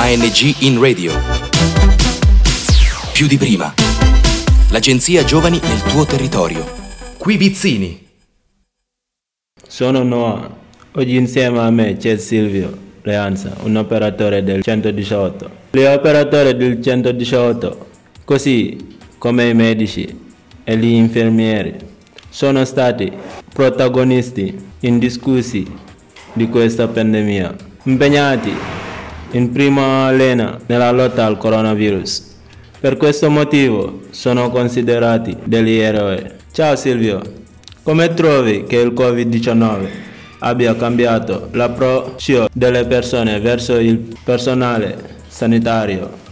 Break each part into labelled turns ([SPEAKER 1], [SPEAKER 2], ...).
[SPEAKER 1] ANG in radio. Più di prima. L'agenzia Giovani nel tuo territorio. Qui Vizzini.
[SPEAKER 2] Sono Noah. Oggi insieme a me c'è Silvio Leanza, un operatore del 118. Gli operatori del 118, così come i medici e gli infermieri, sono stati protagonisti indiscussi di questa pandemia, impegnati in prima linea nella lotta al coronavirus. Per questo motivo sono considerati degli eroi. Ciao Silvio, come trovi che il Covid-19 abbia cambiato l'approccio delle persone verso il personale sanitario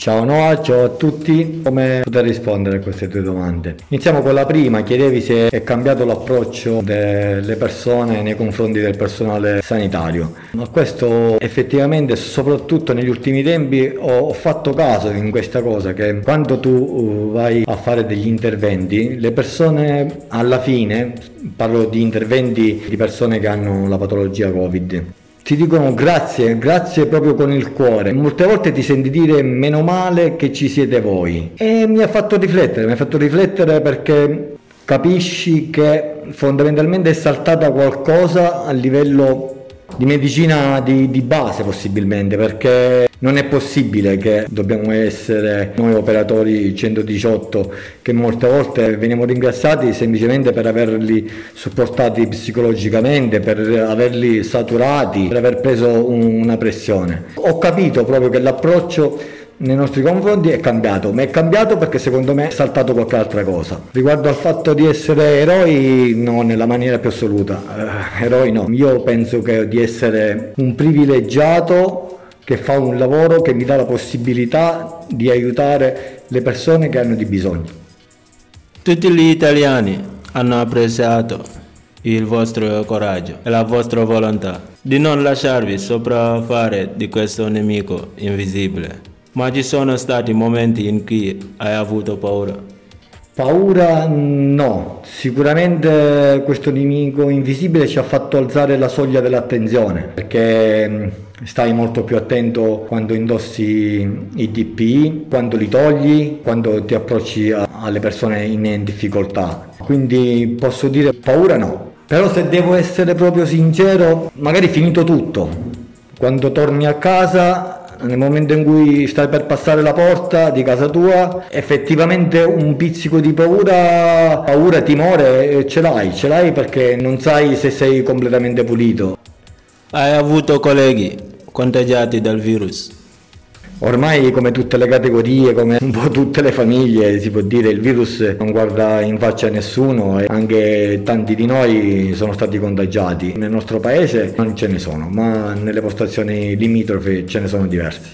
[SPEAKER 3] Ciao Noah, ciao a tutti. Come poter rispondere a queste due domande? Iniziamo con la prima, chiedevi se è cambiato l'approccio delle persone nei confronti del personale sanitario. Ma questo effettivamente, soprattutto negli ultimi tempi, ho fatto caso in questa cosa che quando tu uh, vai a fare degli interventi, le persone alla fine, parlo di interventi di persone che hanno la patologia Covid, ti dicono grazie, grazie proprio con il cuore. Molte volte ti senti dire meno male che ci siete voi. E mi ha fatto riflettere, mi ha fatto riflettere perché capisci che fondamentalmente è saltata qualcosa a livello di medicina di, di, base possibilmente perché non è possibile che dobbiamo essere noi operatori 118 che molte volte veniamo ringraziati semplicemente per averli supportati psicologicamente, per averli saturati, per aver preso una pressione. Ho capito proprio che l'approccio nei nostri confronti è cambiato, ma è cambiato perché secondo me è saltato qualche altra cosa. Riguardo al fatto di essere eroi, no, nella maniera più assoluta. Uh, eroi no, io penso che di essere un privilegiato che fa un lavoro che mi dà la possibilità di aiutare le persone che hanno di bisogno.
[SPEAKER 2] Tutti gli italiani hanno apprezzato il vostro coraggio e la vostra volontà di non lasciarvi sopraffare di questo nemico invisibile. Ma ci sono stati momenti in cui hai avuto paura?
[SPEAKER 3] Paura no, sicuramente questo nemico invisibile ci ha fatto alzare la soglia dell'attenzione perché mm, stai molto più attento quando indossi i DPI, quando li togli, quando ti approcci alle persone in difficoltà. Quindi posso dire paura no, però se devo essere proprio sincero, magari finito tutto, quando torni a casa nel momento in cui stai per passare la porta di casa tua, effettivamente un pizzico di paura, paura, timore ce l'hai, ce l'hai perché non sai se sei completamente pulito.
[SPEAKER 2] Hai avuto colleghi contagiati dal virus?
[SPEAKER 3] Ormai come tutte le categorie, come un po' tutte le famiglie, si può dire il virus non guarda in faccia a nessuno e anche tanti di noi sono stati contagiati. Nel nostro paese non ce ne sono, ma nelle postazioni limitrofe ce ne sono diversi.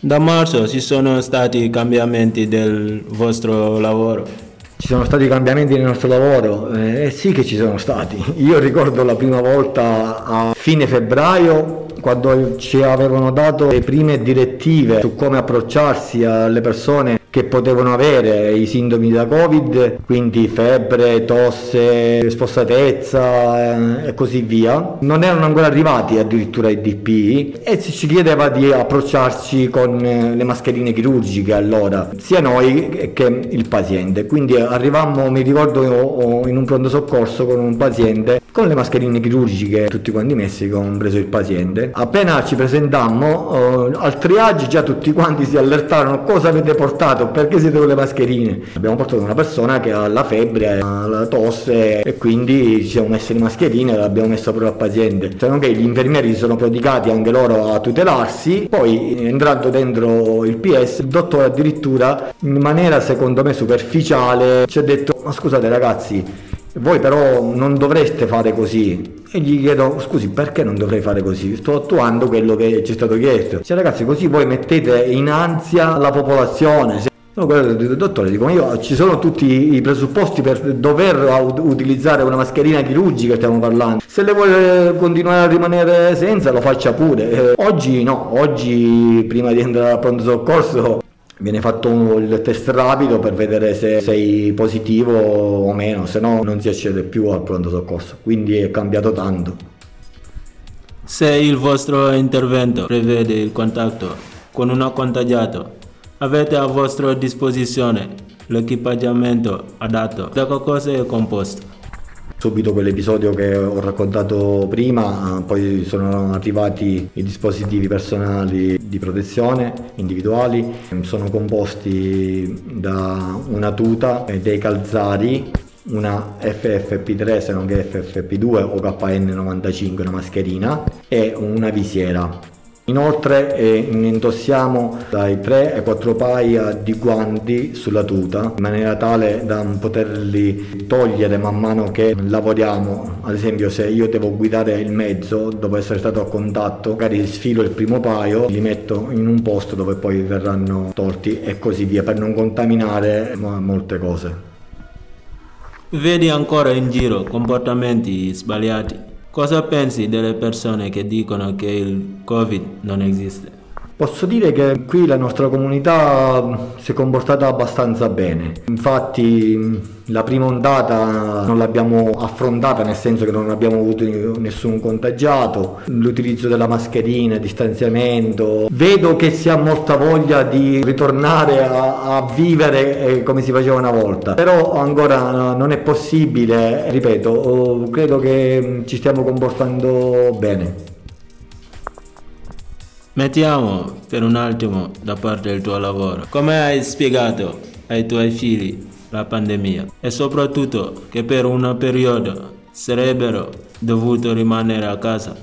[SPEAKER 2] Da marzo ci sono stati cambiamenti del vostro lavoro?
[SPEAKER 3] Ci sono stati cambiamenti nel nostro lavoro? Eh sì che ci sono stati. Io ricordo la prima volta a fine febbraio quando ci avevano dato le prime direttive su come approcciarsi alle persone che potevano avere i sintomi da Covid, quindi febbre, tosse, spossatezza eh, e così via. Non erano ancora arrivati addirittura i DPI e ci chiedeva di approcciarci con eh, le mascherine chirurgiche allora, sia noi che il paziente. Quindi arrivammo, mi ricordo, in un pronto soccorso con un paziente con le mascherine chirurgiche tutti quanti messi, compreso il paziente. Appena ci presentammo eh, al triage già tutti quanti si allertarono cosa avete portato perché siete con le mascherine. Abbiamo portato una persona che ha la febbre, ha la tosse e quindi ci siamo messi le mascherine e l'abbiamo messa proprio al paziente. Se non che gli infermieri si sono prodigati anche loro a tutelarsi, poi entrando dentro il PS il dottore addirittura in maniera secondo me superficiale ci ha detto ma scusate ragazzi voi però non dovreste fare così. E gli chiedo, scusi, perché non dovrei fare così? Sto attuando quello che ci è stato chiesto. Cioè ragazzi, così voi mettete in ansia la popolazione. No, guarda, dottore, dico, io ci sono tutti i presupposti per dover utilizzare una mascherina chirurgica, stiamo parlando. Se le vuole continuare a rimanere senza, lo faccia pure. Eh, oggi no, oggi prima di andare al pronto soccorso viene fatto il test rapido per vedere se sei positivo o meno, se no non si accede più al pronto soccorso, quindi è cambiato tanto.
[SPEAKER 2] Se il vostro intervento prevede il contatto con un contagiato, avete a vostra disposizione l'equipaggiamento adatto. Da cosa è composto?
[SPEAKER 3] Subito quell'episodio che ho raccontato prima, poi sono arrivati i dispositivi personali di protezione individuali, sono composti da una tuta, dei calzari, una FFP3 se non che FFP2 o KN95, una mascherina e una visiera. Inoltre eh, indossiamo dai 3 ai 4 paia di guanti sulla tuta in maniera tale da poterli togliere man mano che lavoriamo. Ad esempio se io devo guidare il mezzo dopo essere stato a contatto, magari sfilo il primo paio, li metto in un posto dove poi verranno tolti e così via per non contaminare molte cose.
[SPEAKER 2] Vedi ancora in giro comportamenti sbagliati. Cosa pensi delle persone che dicono che il Covid non esiste?
[SPEAKER 3] Posso dire che qui la nostra comunità si è comportata abbastanza bene. Infatti la prima ondata non l'abbiamo affrontata nel senso che non abbiamo avuto nessun contagiato, l'utilizzo della mascherina, il distanziamento. Vedo che si ha molta voglia di ritornare a, a vivere eh, come si faceva una volta, però ancora non è possibile, ripeto, oh, credo che ci stiamo comportando bene.
[SPEAKER 2] Mettiamo per un attimo da parte il tuo lavoro. Come hai spiegato ai tuoi figli la pandemia e soprattutto che per un periodo sarebbero dovuti rimanere a casa.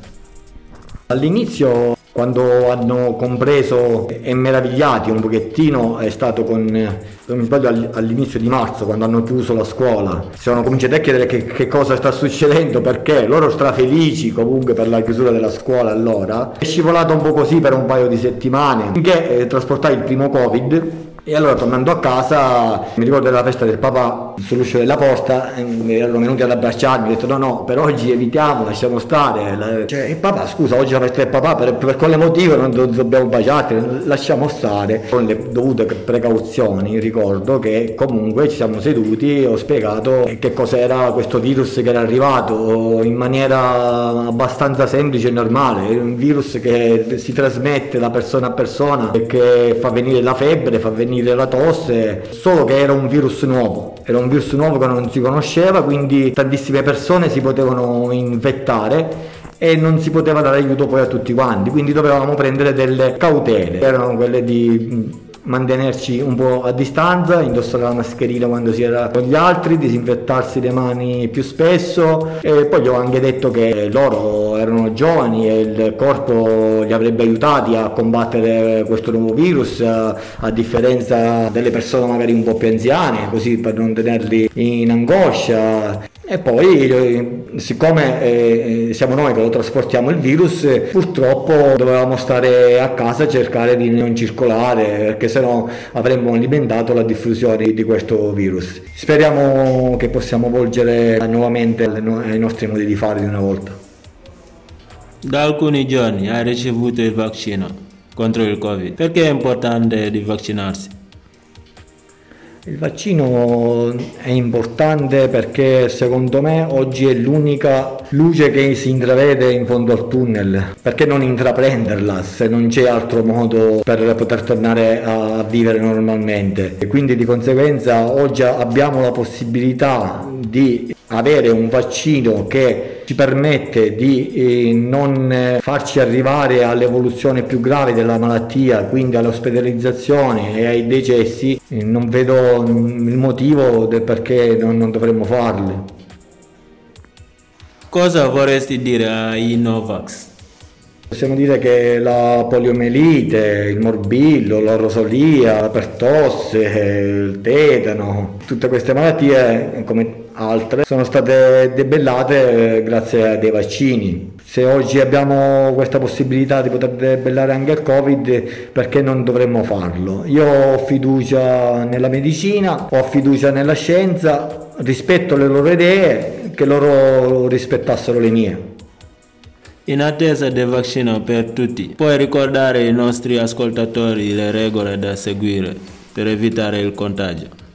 [SPEAKER 3] All'inizio quando hanno compreso e meravigliati un pochettino è stato con, non mi sbaglio, all'inizio di marzo quando hanno chiuso la scuola, si sono cominciati a chiedere che, che cosa sta succedendo, perché loro strafelici comunque per la chiusura della scuola allora, è scivolato un po' così per un paio di settimane, finché eh, trasportai il primo Covid e allora tornando a casa mi ricordo della festa del papà sull'uscio della porta erano venuti ad abbracciarmi, ho detto no no per oggi evitiamo, lasciamo stare. Cioè, papà scusa oggi la festa del papà, per, per quale motivo non do, dobbiamo baciarti? Lasciamo stare. Con le dovute precauzioni ricordo che comunque ci siamo seduti e ho spiegato che cos'era questo virus che era arrivato in maniera abbastanza semplice e normale, un virus che si trasmette da persona a persona e che fa venire la febbre, fa venire venire la tosse, solo che era un virus nuovo, era un virus nuovo che non si conosceva, quindi tantissime persone si potevano infettare e non si poteva dare aiuto poi a tutti quanti, quindi dovevamo prendere delle cautele, erano quelle di mantenerci un po' a distanza, indossare la mascherina quando si era con gli altri, disinfettarsi le mani più spesso. E poi gli ho anche detto che loro erano giovani e il corpo li avrebbe aiutati a combattere questo nuovo virus a differenza delle persone magari un po' più anziane, così per non tenerli in angoscia e poi, eh, siccome eh, siamo noi che lo trasportiamo il virus, purtroppo dovevamo stare a casa e cercare di non circolare, perché sennò avremmo alimentato la diffusione di questo virus. Speriamo che possiamo volgere nuovamente ai nostri modi di fare di una volta.
[SPEAKER 2] Da alcuni giorni hai ricevuto il vaccino contro il Covid. Perché è importante di vaccinarsi?
[SPEAKER 3] Il vaccino è importante perché secondo me oggi è l'unica luce che si intravede in fondo al tunnel. Perché non intraprenderla se non c'è altro modo per poter tornare a vivere normalmente? E quindi di conseguenza oggi abbiamo la possibilità di avere un vaccino che ci permette di eh, non eh, farci arrivare all'evoluzione più grave della malattia, quindi all'ospedalizzazione e ai decessi, eh, non vedo mm, il motivo del perché non, non dovremmo farli.
[SPEAKER 2] Cosa vorresti dire ai Novax?
[SPEAKER 3] Possiamo dire che la poliomelite, il morbillo, la rosolia, la pertosse, il tetano, tutte queste malattie, come altre, sono state debellate eh, grazie a dei vaccini. Se oggi abbiamo questa possibilità di poter debellare anche il Covid, perché non dovremmo farlo? Io ho fiducia nella medicina, ho fiducia nella scienza, rispetto le loro idee, che loro rispettassero le mie.
[SPEAKER 2] In attesa del vaccino per tutti, puoi ricordare ai nostri ascoltatori le regole da seguire per evitare il contagio?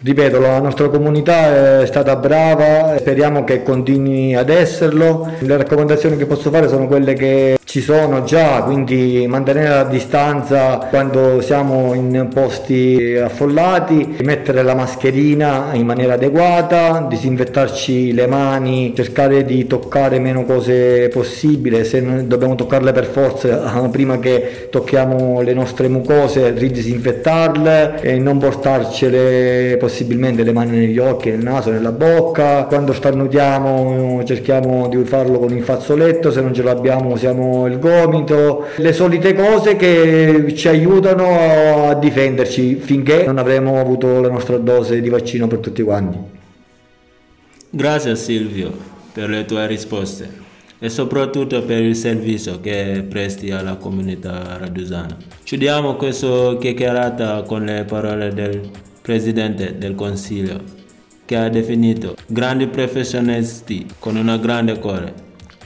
[SPEAKER 3] Ripeto, la nostra comunità è stata brava, speriamo che continui ad esserlo. Le raccomandazioni che posso fare sono quelle che ci sono già, quindi mantenere la distanza quando siamo in posti affollati, mettere la mascherina in maniera adeguata, disinfettarci le mani, cercare di toccare meno cose possibile, se dobbiamo toccarle per forza prima che tocchiamo le nostre mucose, ridisinfettarle e non portarcele possibilmente le mani negli occhi, nel naso, nella bocca. Quando starnutiamo cerchiamo di farlo con il fazzoletto, se non ce l'abbiamo usiamo il gomito, le solite cose che ci aiutano a difenderci finché non avremo avuto la nostra dose di vaccino per tutti quanti.
[SPEAKER 2] Grazie Silvio per le tue risposte e soprattutto per il servizio che presti alla comunità radusana. Chiudiamo questa chiacchierata con le parole del Presidente del Consiglio che ha definito grandi professionisti con una grande cuore,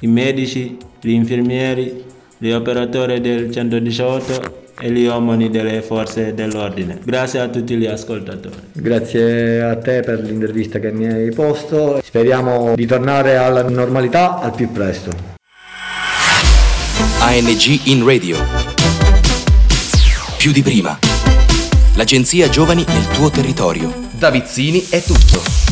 [SPEAKER 2] i medici, gli infermieri, gli operatori del 118 e gli uomini delle forze dell'ordine. Grazie a tutti gli ascoltatori.
[SPEAKER 3] Grazie a te per l'intervista che mi hai posto. Speriamo di tornare alla normalità al più presto.
[SPEAKER 1] ANG in radio. Più di prima. L'agenzia Giovani nel tuo territorio. Da Vizzini è tutto.